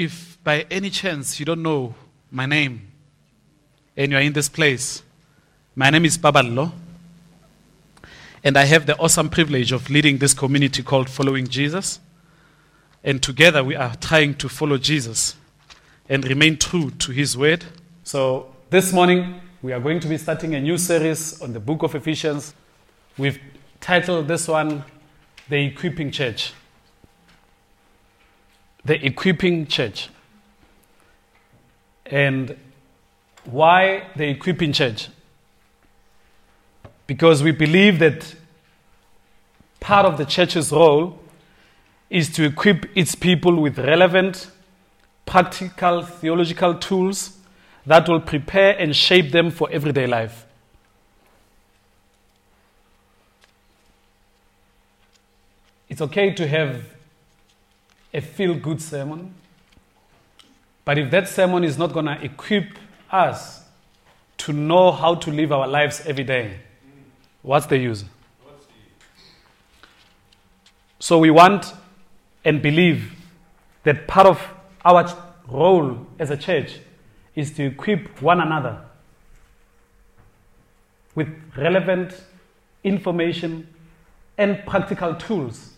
if by any chance you don't know my name and you're in this place, my name is Baballo. And I have the awesome privilege of leading this community called Following Jesus. And together we are trying to follow Jesus and remain true to his word. So this morning we are going to be starting a new series on the book of Ephesians. We've titled this one The Equipping Church. The Equipping Church. And why the Equipping Church? Because we believe that part of the church's role is to equip its people with relevant, practical, theological tools that will prepare and shape them for everyday life. It's okay to have a feel good sermon, but if that sermon is not going to equip us to know how to live our lives every day, what's the use? So we want and believe that part of our role as a church is to equip one another with relevant information and practical tools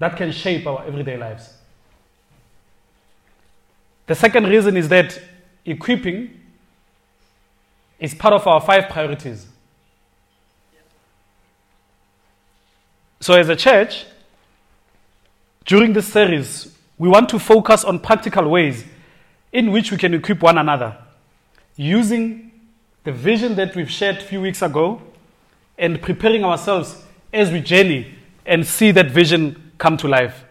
that can shape our everyday lives. The second reason is that equipping is part of our five priorities. So, as a church, during this series, we want to focus on practical ways in which we can equip one another using the vision that we've shared a few weeks ago and preparing ourselves as we journey and see that vision come to life.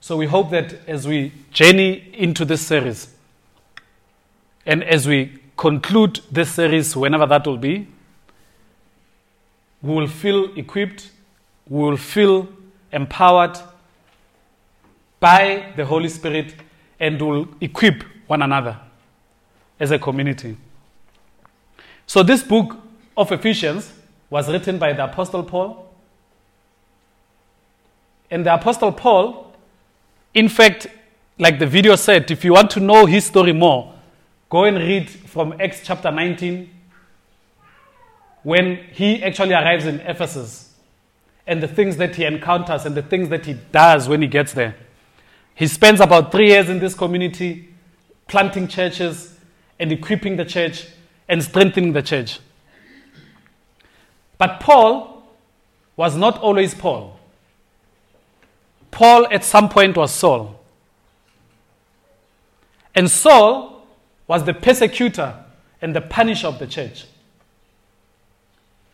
So we hope that as we journey into this series and as we conclude this series, whenever that will be, we will feel equipped, we will feel empowered by the Holy Spirit, and will equip one another as a community. So, this book of Ephesians was written by the Apostle Paul. And the Apostle Paul, in fact, like the video said, if you want to know his story more, go and read from Acts chapter 19 when he actually arrives in Ephesus and the things that he encounters and the things that he does when he gets there. He spends about three years in this community planting churches and equipping the church and strengthening the church. But Paul was not always Paul. Paul, at some point, was Saul. And Saul was the persecutor and the punisher of the church.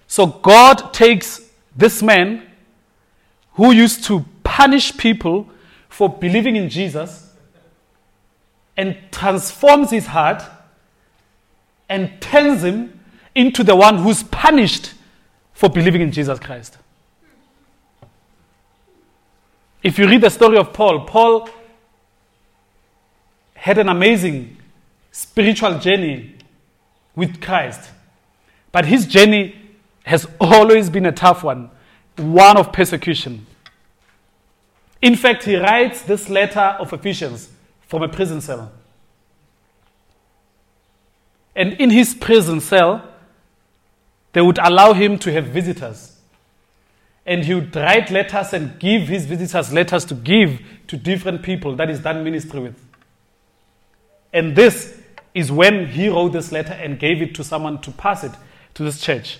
So God takes this man who used to punish people for believing in Jesus and transforms his heart and turns him into the one who's punished for believing in Jesus Christ. If you read the story of Paul, Paul had an amazing spiritual journey with Christ. But his journey has always been a tough one, one of persecution. In fact, he writes this letter of Ephesians from a prison cell. And in his prison cell, they would allow him to have visitors. And he would write letters and give his visitors letters to give to different people that he's done ministry with. And this is when he wrote this letter and gave it to someone to pass it to this church.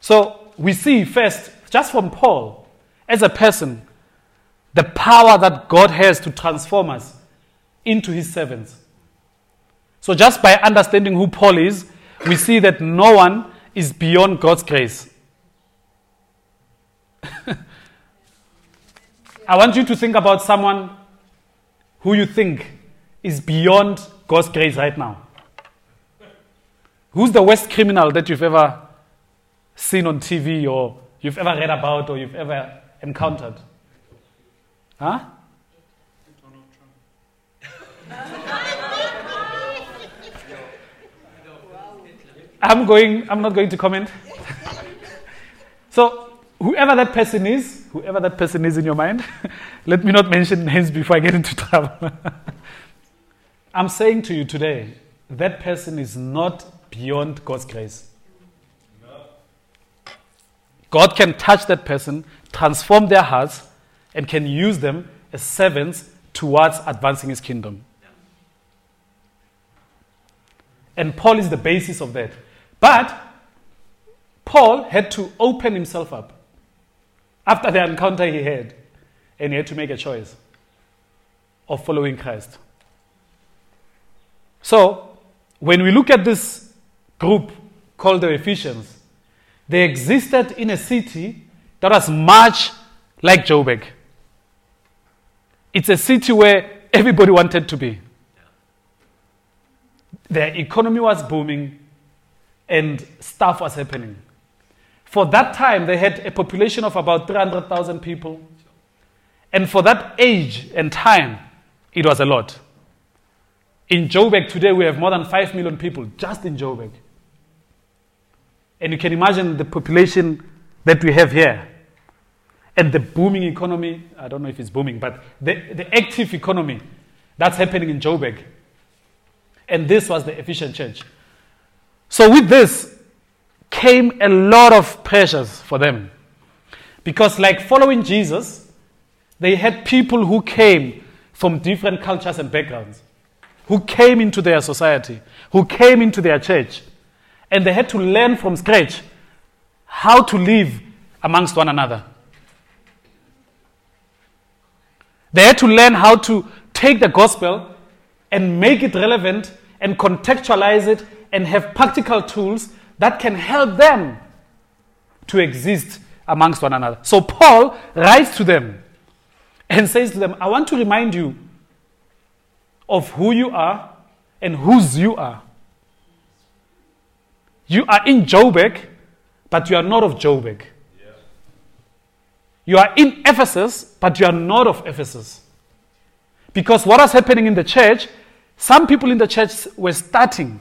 So we see first, just from Paul, as a person, the power that God has to transform us into his servants. So just by understanding who Paul is, we see that no one is beyond God's grace. I want you to think about someone who you think is beyond God's grace right now. Who's the worst criminal that you've ever seen on TV or you've ever read about or you've ever encountered? Huh? I'm going I'm not going to comment. so whoever that person is, whoever that person is in your mind, let me not mention names before I get into trouble. I'm saying to you today, that person is not beyond God's grace. God can touch that person, transform their hearts, and can use them as servants towards advancing his kingdom. And Paul is the basis of that. But Paul had to open himself up after the encounter he had, and he had to make a choice of following Christ. So, when we look at this group called the Ephesians, they existed in a city that was much like Joburg. It's a city where everybody wanted to be. Their economy was booming and stuff was happening. For that time, they had a population of about 300,000 people. And for that age and time, it was a lot. In Joburg today, we have more than 5 million people just in Joburg. And you can imagine the population that we have here and the booming economy. I don't know if it's booming, but the, the active economy that's happening in Joburg. And this was the Ephesian church. So, with this came a lot of pressures for them. Because, like following Jesus, they had people who came from different cultures and backgrounds who came into their society, who came into their church, and they had to learn from scratch how to live amongst one another. They had to learn how to take the gospel and make it relevant and contextualize it and have practical tools that can help them to exist amongst one another. So Paul writes to them and says to them, I want to remind you of who you are and whose you are. You are in Joburg, but you are not of Joburg. You are in Ephesus, but you are not of Ephesus. Because what was happening in the church, some people in the church were starting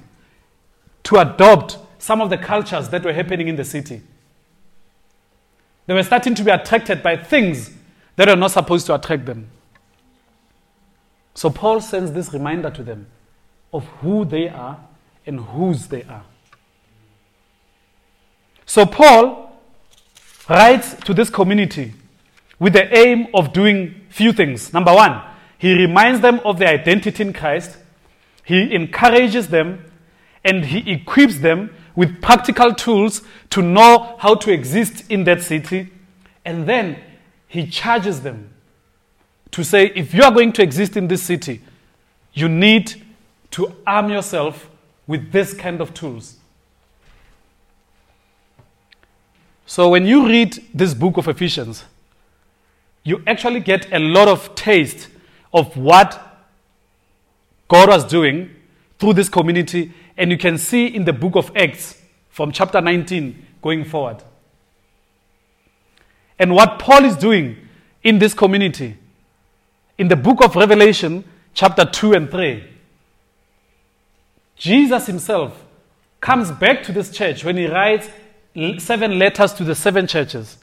to adopt some of the cultures that were happening in the city. They were starting to be attracted by things that were not supposed to attract them. So Paul sends this reminder to them of who they are and whose they are. So Paul writes to this community with the aim of doing few things. Number one, he reminds them of their identity in Christ, he encourages them, and he equips them with practical tools to know how to exist in that city. And then he charges them to say if you are going to exist in this city, you need to arm yourself with this kind of tools. So when you read this book of Ephesians, you actually get a lot of taste of what God was doing through this community, and you can see in the book of Acts from chapter 19 going forward. And what Paul is doing in this community in the book of Revelation, chapter 2 and 3, Jesus himself comes back to this church when he writes seven letters to the seven churches.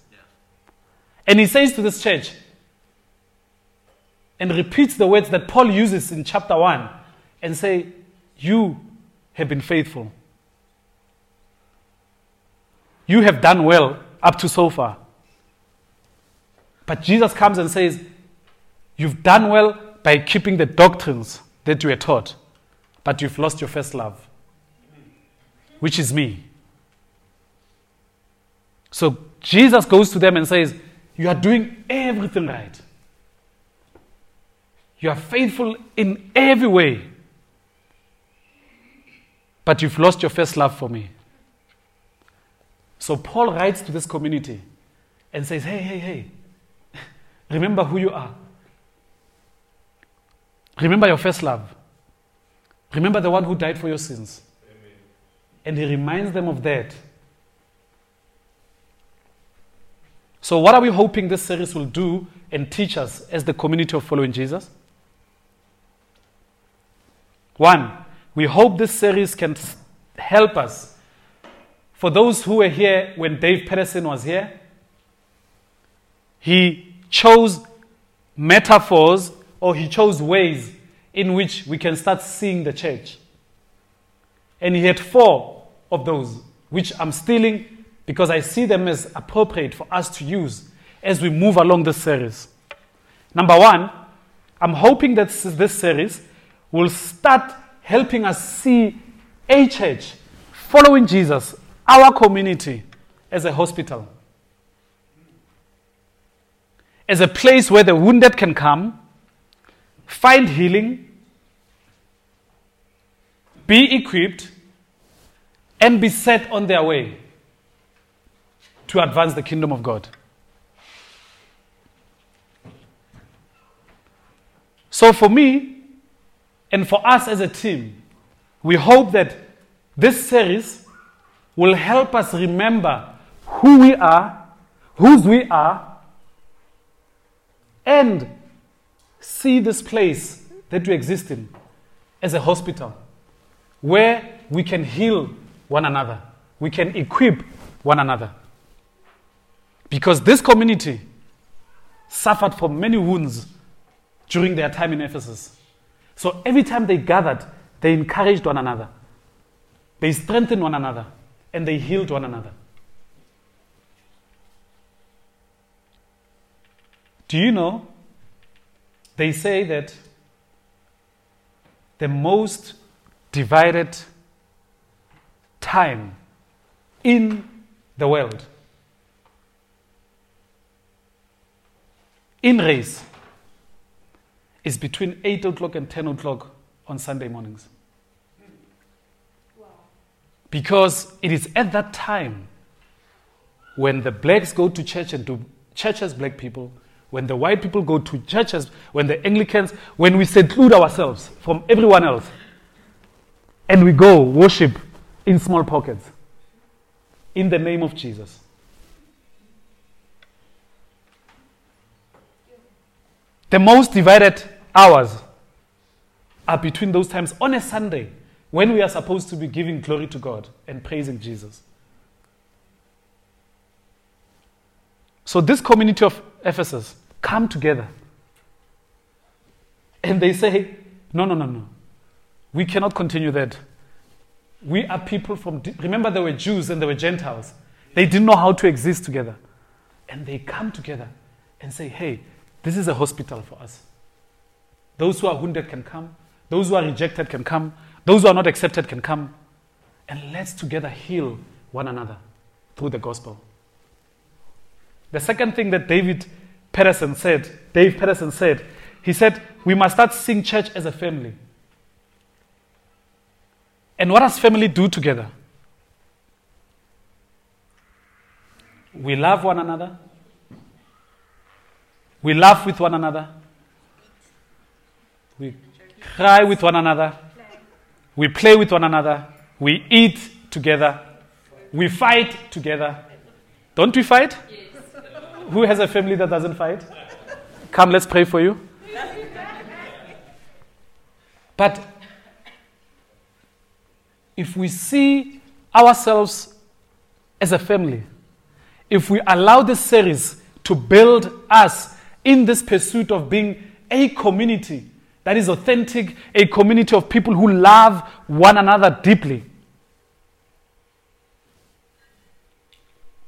And he says to this church, and repeats the words that Paul uses in chapter 1 and say, You have been faithful. You have done well up to so far. But Jesus comes and says, You've done well by keeping the doctrines that you were taught, but you've lost your first love, which is me. So Jesus goes to them and says, You are doing everything right. You are faithful in every way, but you've lost your first love for me. So Paul writes to this community and says, Hey, hey, hey, remember who you are. Remember your first love. Remember the one who died for your sins. Amen. And he reminds them of that. So, what are we hoping this series will do and teach us as the community of following Jesus? One, we hope this series can help us. For those who were here when Dave Pedersen was here, he chose metaphors or he chose ways in which we can start seeing the church. And he had four of those, which I'm stealing because I see them as appropriate for us to use as we move along this series. Number one, I'm hoping that this series will start helping us see a church following Jesus, our community, as a hospital, as a place where the wounded can come, find healing, be equipped, and be set on their way to advance the kingdom of God. So, for me and for us as a team, we hope that this series will help us remember who we are, whose we are, and see this place that we exist in as a hospital where we can heal one another, we can equip one another. Because this community suffered from many wounds during their time in Ephesus. So every time they gathered, they encouraged one another, they strengthened one another, and they healed one another. Do you know? They say that the most divided time in the world in race is between 8 o'clock and 10 o'clock on Sunday mornings. Because it is at that time when the blacks go to church and do church as black people, when the white people go to churches, when the Anglicans, when we seclude ourselves from everyone else and we go worship in small pockets in the name of Jesus. The most divided hours are between those times on a Sunday when we are supposed to be giving glory to God and praising Jesus. So, this community of Ephesus come together and they say, No, no, no, no. We cannot continue that. We are people from, remember, there were Jews and there were Gentiles. They didn't know how to exist together. And they come together and say, Hey, this is a hospital for us. Those who are wounded can come. Those who are rejected can come. Those who are not accepted can come. And let's together heal one another through the gospel. The second thing that David Pedersen said, Dave Pedersen said, he said, we must start seeing church as a family. And what does family do together? We love one another. We laugh with one another. We cry with one another. We play with one another. We eat together. We fight together. Don't we fight? Who has a family that doesn't fight? Come, let's pray for you. But if we see ourselves as a family, if we allow this series to build us in this pursuit of being a community that is authentic, a community of people who love one another deeply.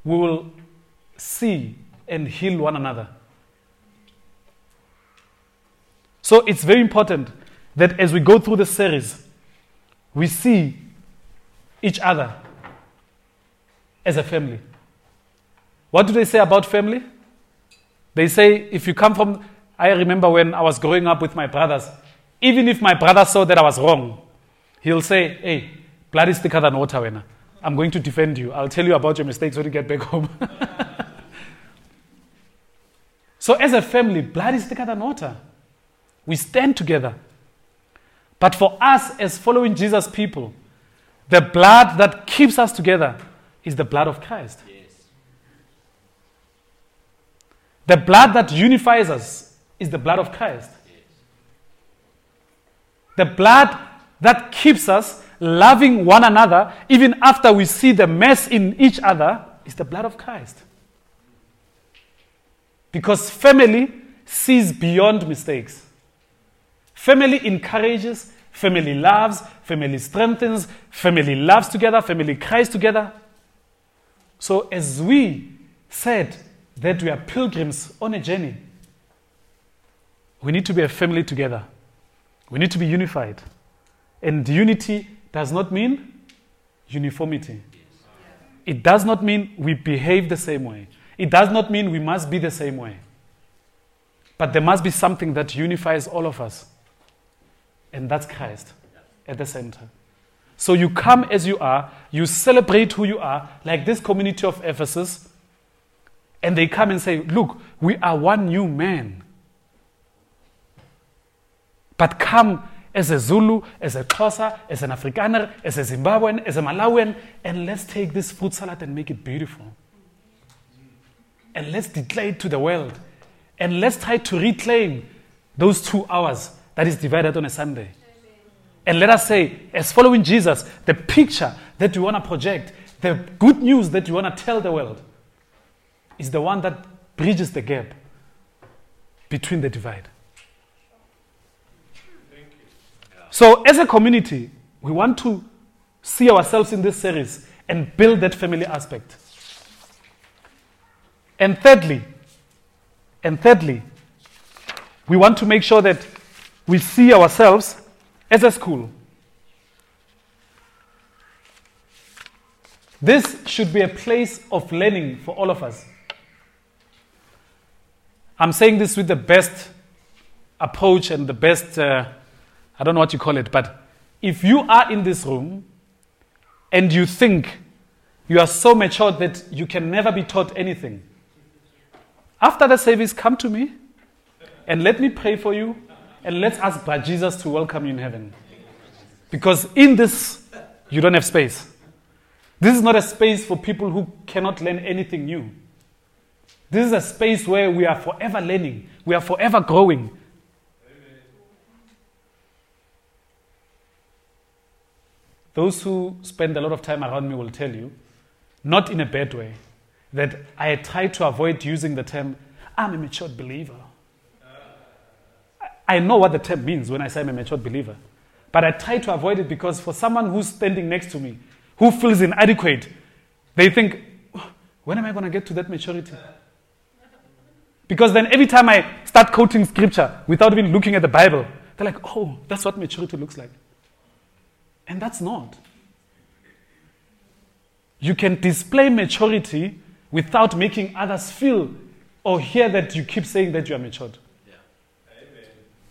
We will see and heal one another. So it's very important that as we go through the series, we see each other as a family. What do they say about family? They say if you come from I remember when I was growing up with my brothers, even if my brother saw that I was wrong, he'll say, Hey, blood is thicker than water, Wena. I'm going to defend you. I'll tell you about your mistakes when you get back home. so, as a family, blood is thicker than water. We stand together. But for us, as following Jesus people, the blood that keeps us together is the blood of Christ. Yes. The blood that unifies us is the blood of Christ. The blood that keeps us loving one another even after we see the mess in each other is the blood of Christ. Because family sees beyond mistakes. Family encourages, family loves, family strengthens, family loves together, family cries together. So, as we said that we are pilgrims on a journey, we need to be a family together. We need to be unified. And unity does not mean uniformity. It does not mean we behave the same way. It does not mean we must be the same way. But there must be something that unifies all of us. And that's Christ at the center. So you come as you are, you celebrate who you are, like this community of Ephesus, and they come and say, Look, we are one new man. But come as a Zulu, as a Xhosa, as an Afrikaner, as a Zimbabwean, as a Malawian, and let's take this fruit salad and make it beautiful. And let's declare it to the world. And let's try to reclaim those two hours that is divided on a Sunday. And let us say, as following Jesus, the picture that we want to project, the good news that you want to tell the world, is the one that bridges the gap between the divide. So, as a community, we want to see ourselves in this series and build that family aspect. And thirdly, and thirdly, we want to make sure that we see ourselves as a school. This should be a place of learning for all of us. I'm saying this with the best approach and the best, uh, I don't know what you call it, but if you are in this room and you think you are so mature that you can never be taught anything, after the service, come to me and let me pray for you and let's ask by Jesus to welcome you in heaven. Because in this, you don't have space. This is not a space for people who cannot learn anything new. This is a space where we are forever learning, we are forever growing. Those who spend a lot of time around me will tell you, not in a bad way, that I try to avoid using the term, I'm a matured believer. I know what the term means when I say I'm a matured believer. But I try to avoid it because for someone who's standing next to me, who feels inadequate, they think, oh, when am I going to get to that maturity? Because then every time I start quoting scripture without even looking at the Bible, they're like, oh, that's what maturity looks like. And that's not. You can display maturity without making others feel or hear that you keep saying that you are matured. Yeah.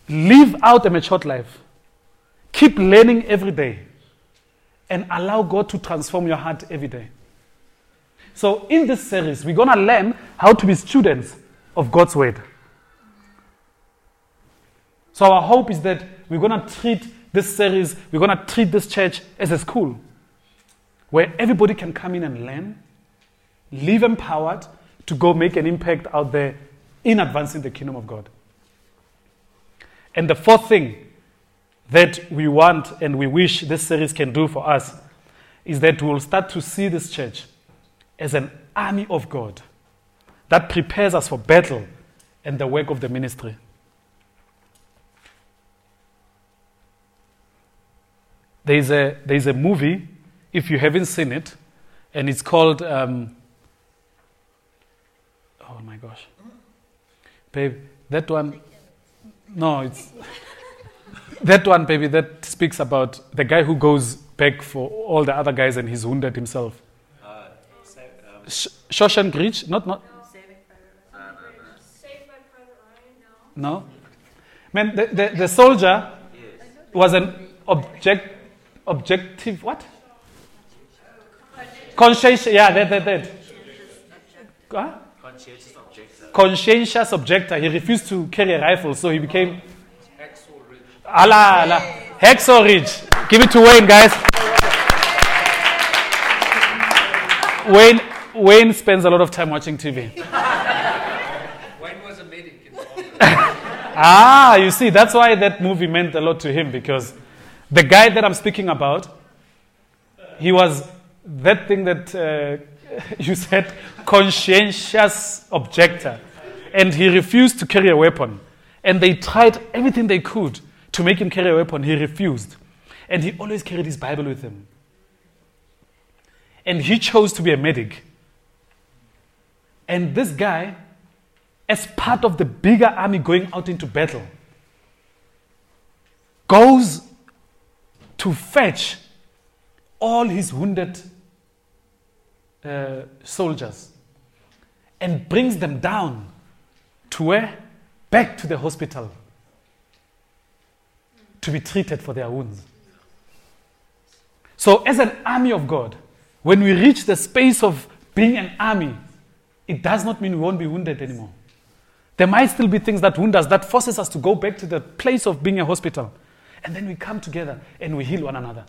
Live out a matured life. Keep learning every day. And allow God to transform your heart every day. So, in this series, we're going to learn how to be students of God's Word. So, our hope is that we're going to treat this series, we're going to treat this church as a school where everybody can come in and learn live empowered to go make an impact out there in advancing the kingdom of God. And the fourth thing that we want and we wish this series can do for us is that we'll start to see this church as an army of God that prepares us for battle and the work of the ministry. There's a, there's a movie, if you haven't seen it, and it's called um, Oh my gosh. Babe, that one. No, it's. that one, baby, that speaks about the guy who goes back for all the other guys and he's wounded himself. Sh- Shawshank Ridge? Not, not. No? Man, the, the, the soldier was an object, objective, what? Conscientious, yeah, that, that, that. Huh? Conscientious objector. Conscientious objector. He refused to carry a rifle, so he became. Allah, Allah. Ridge. Give it to Wayne, guys. Wayne, Wayne spends a lot of time watching TV. Wayne was a medic. ah, you see, that's why that movie meant a lot to him because the guy that I'm speaking about, he was that thing that uh, you said conscientious objector. And he refused to carry a weapon. And they tried everything they could to make him carry a weapon. He refused. And he always carried his Bible with him. And he chose to be a medic. And this guy, as part of the bigger army going out into battle, goes to fetch all his wounded uh, soldiers and brings them down to where? Back to the hospital to be treated for their wounds. So, as an army of God, when we reach the space of being an army, it does not mean we won't be wounded anymore. There might still be things that wound us, that forces us to go back to the place of being a hospital. And then we come together and we heal one another.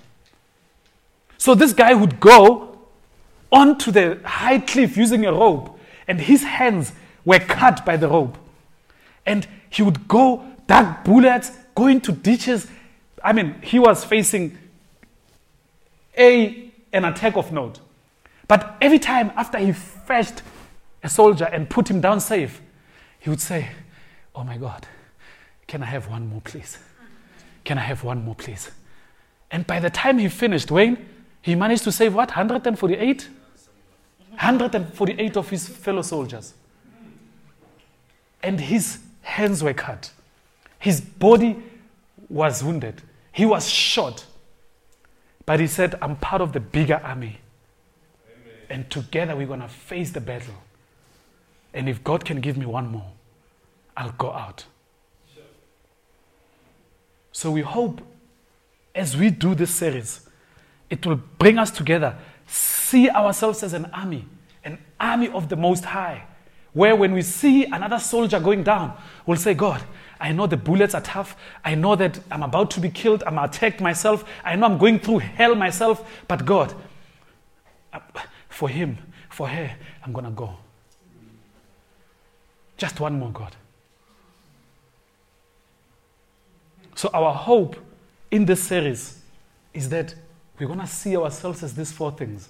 So this guy would go onto the high cliff using a rope, and his hands were cut by the rope. And he would go, dug bullets, go into ditches. I mean, he was facing a, an attack of note. But every time after he fetched a soldier and put him down safe, he would say, Oh my God, can I have one more, please? Can I have one more, please? And by the time he finished, Wayne, he managed to save what? 148? 148 of his fellow soldiers. And his hands were cut. His body was wounded. He was shot. But he said, I'm part of the bigger army. And together we're going to face the battle. And if God can give me one more, I'll go out. So we hope as we do this series, it will bring us together, see ourselves as an army, an army of the Most High, where when we see another soldier going down, we'll say, God, I know the bullets are tough. I know that I'm about to be killed. I'm attacked myself. I know I'm going through hell myself. But God, uh, for him, for her, I'm going to go. Just one more, God. So, our hope in this series is that we're going to see ourselves as these four things.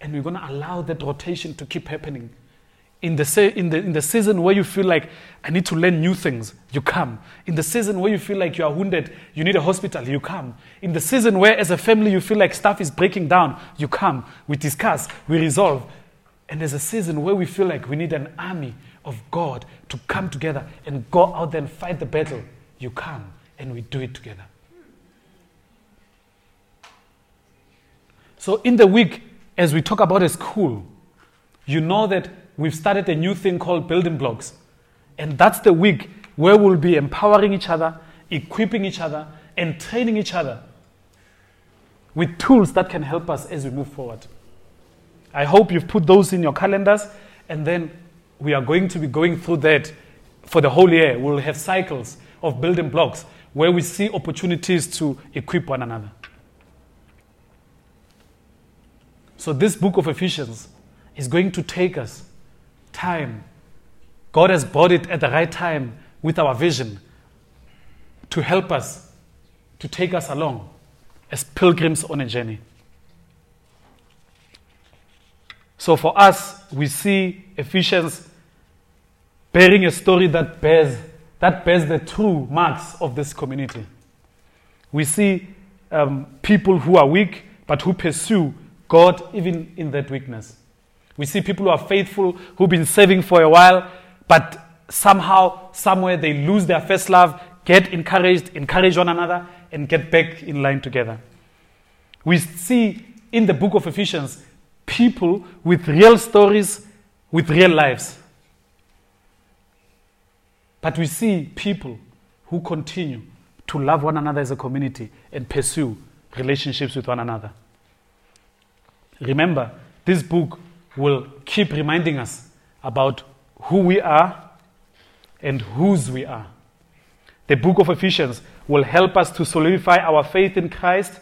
And we're going to allow that rotation to keep happening. In the, se- in, the, in the season where you feel like, I need to learn new things, you come. In the season where you feel like you are wounded, you need a hospital, you come. In the season where, as a family, you feel like stuff is breaking down, you come. We discuss, we resolve. And there's a season where we feel like we need an army of God to come together and go out there and fight the battle. You come, and we do it together. So, in the week, as we talk about a school, you know that we've started a new thing called building blocks. And that's the week where we'll be empowering each other, equipping each other, and training each other with tools that can help us as we move forward. I hope you've put those in your calendars, and then we are going to be going through that for the whole year. We'll have cycles of building blocks where we see opportunities to equip one another. So, this book of Ephesians is going to take us time. God has brought it at the right time with our vision to help us, to take us along as pilgrims on a journey. So, for us, we see Ephesians bearing a story that bears, that bears the true marks of this community. We see um, people who are weak but who pursue God even in that weakness. We see people who are faithful, who've been serving for a while, but somehow, somewhere, they lose their first love, get encouraged, encourage one another, and get back in line together. We see in the book of Ephesians people with real stories, with real lives. But we see people who continue to love one another as a community and pursue relationships with one another. Remember, this book will keep reminding us about who we are and whose we are. The book of Ephesians will help us to solidify our faith in Christ.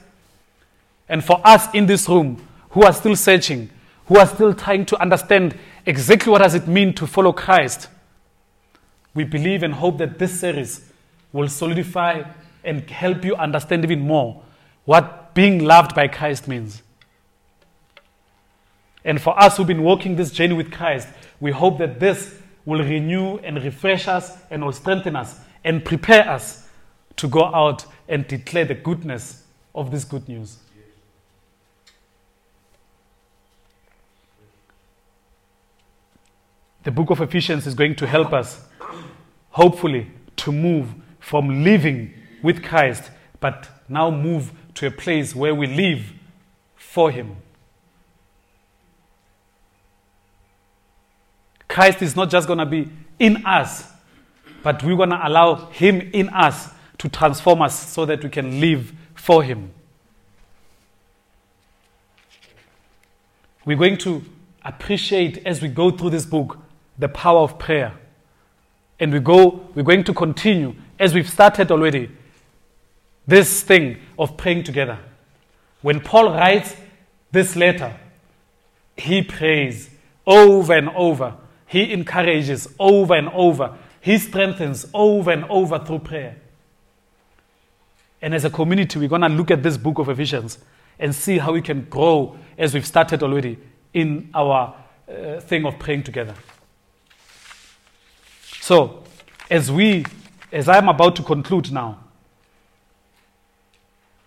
And for us in this room who are still searching, who are still trying to understand exactly what does it mean to follow Christ, we believe and hope that this series will solidify and help you understand even more what being loved by Christ means. And for us who've been walking this journey with Christ, we hope that this will renew and refresh us and will strengthen us and prepare us to go out and declare the goodness of this good news. The book of Ephesians is going to help us, hopefully, to move from living with Christ, but now move to a place where we live for Him. Christ is not just going to be in us, but we're going to allow Him in us to transform us so that we can live for Him. We're going to appreciate as we go through this book the power of prayer. And we go, we're going to continue, as we've started already, this thing of praying together. When Paul writes this letter, he prays over and over. He encourages over and over. He strengthens over and over through prayer. And as a community, we're going to look at this book of Ephesians and see how we can grow as we've started already in our uh, thing of praying together. So, as we, as I'm about to conclude now,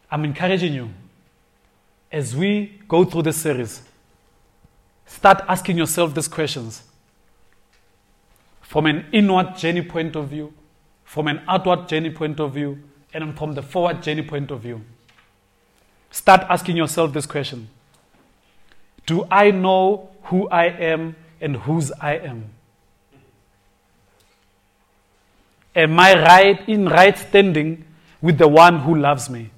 I'm encouraging you as we go through this series, start asking yourself these questions from an inward journey point of view, from an outward journey point of view, and from the forward journey point of view. Start asking yourself this question Do I know who I am and whose I am? Am I right in right standing with the one who loves me?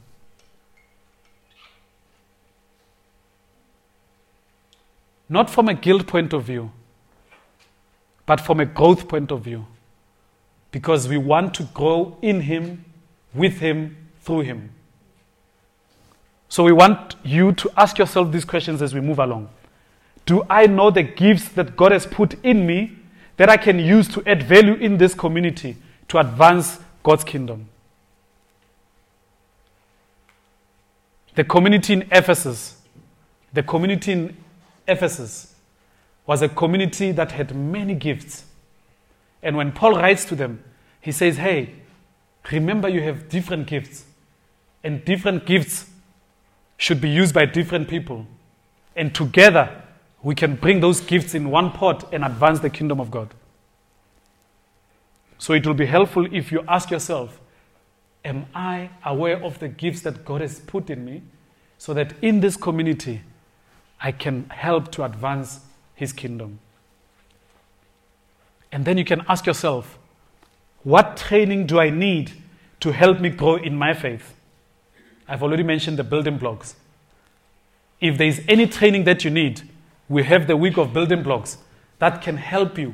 Not from a guilt point of view, but from a growth point of view. Because we want to grow in Him, with Him, through Him. So we want you to ask yourself these questions as we move along. Do I know the gifts that God has put in me that I can use to add value in this community to advance God's kingdom? The community in Ephesus, the community in Ephesus was a community that had many gifts. And when Paul writes to them, he says, Hey, remember you have different gifts, and different gifts should be used by different people. And together, we can bring those gifts in one pot and advance the kingdom of God. So it will be helpful if you ask yourself, Am I aware of the gifts that God has put in me so that in this community I can help to advance His kingdom? And then you can ask yourself, What training do I need to help me grow in my faith? I've already mentioned the building blocks. If there is any training that you need, we have the week of building blocks that can help you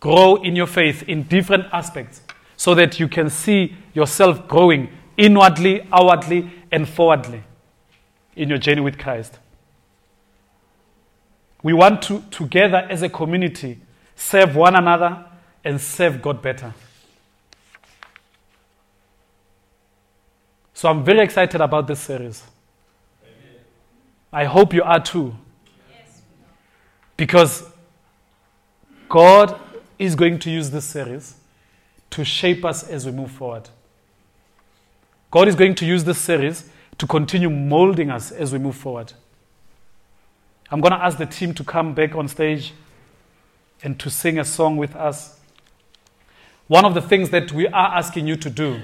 grow in your faith in different aspects so that you can see yourself growing inwardly, outwardly, and forwardly in your journey with Christ. We want to, together as a community, serve one another and serve God better. So I'm very excited about this series. I hope you are too. Because God is going to use this series to shape us as we move forward. God is going to use this series to continue molding us as we move forward. I'm going to ask the team to come back on stage and to sing a song with us. One of the things that we are asking you to do,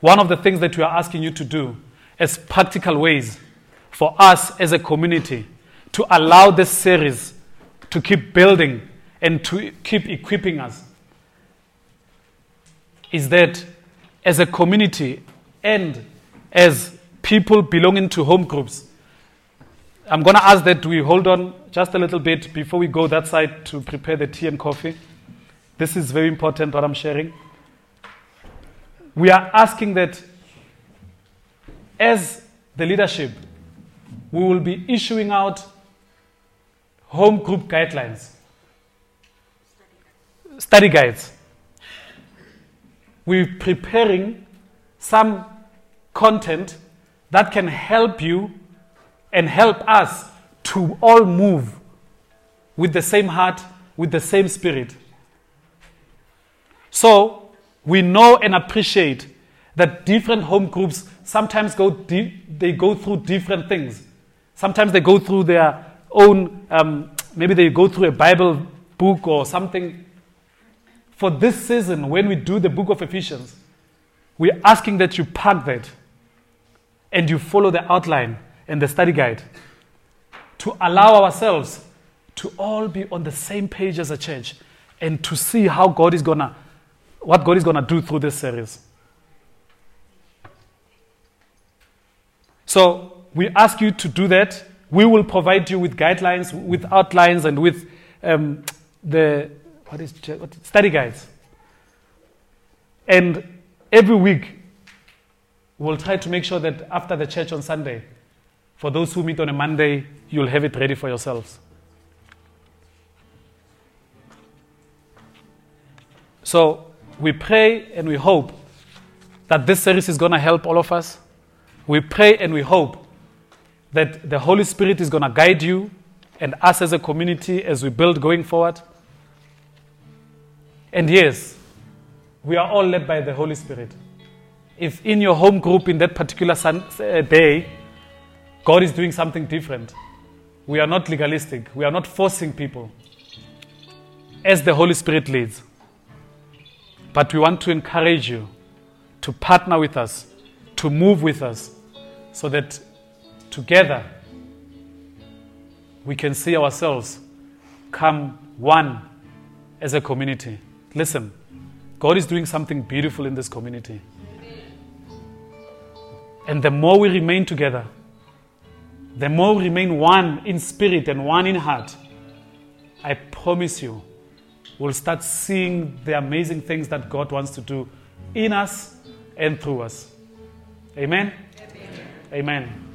one of the things that we are asking you to do as practical ways for us as a community to allow this series to keep building and to keep equipping us is that as a community and as people belonging to home groups, I'm going to ask that we hold on just a little bit before we go that side to prepare the tea and coffee. This is very important what I'm sharing. We are asking that as the leadership, we will be issuing out home group guidelines study guides. We're preparing some content that can help you and help us to all move with the same heart, with the same spirit, So we know and appreciate that different home groups sometimes go di- they go through different things. Sometimes they go through their own, um, maybe they go through a Bible book or something. For this season, when we do the book of Ephesians, we're asking that you park that and you follow the outline and the study guide to allow ourselves to all be on the same page as a church and to see how God is gonna, what God is gonna do through this series. So we ask you to do that. We will provide you with guidelines, with outlines, and with um, the what is what, study guides. And every week, we'll try to make sure that after the church on Sunday, for those who meet on a Monday, you'll have it ready for yourselves. So we pray and we hope that this series is going to help all of us. We pray and we hope that the Holy Spirit is going to guide you and us as a community as we build going forward. And yes, we are all led by the Holy Spirit. If in your home group in that particular uh, day, God is doing something different, we are not legalistic. We are not forcing people as the Holy Spirit leads. But we want to encourage you to partner with us, to move with us, so that together we can see ourselves come one as a community. Listen, God is doing something beautiful in this community. And the more we remain together, the more we remain one in spirit and one in heart, I promise you, we'll start seeing the amazing things that God wants to do in us and through us. Amen? Amen. Amen.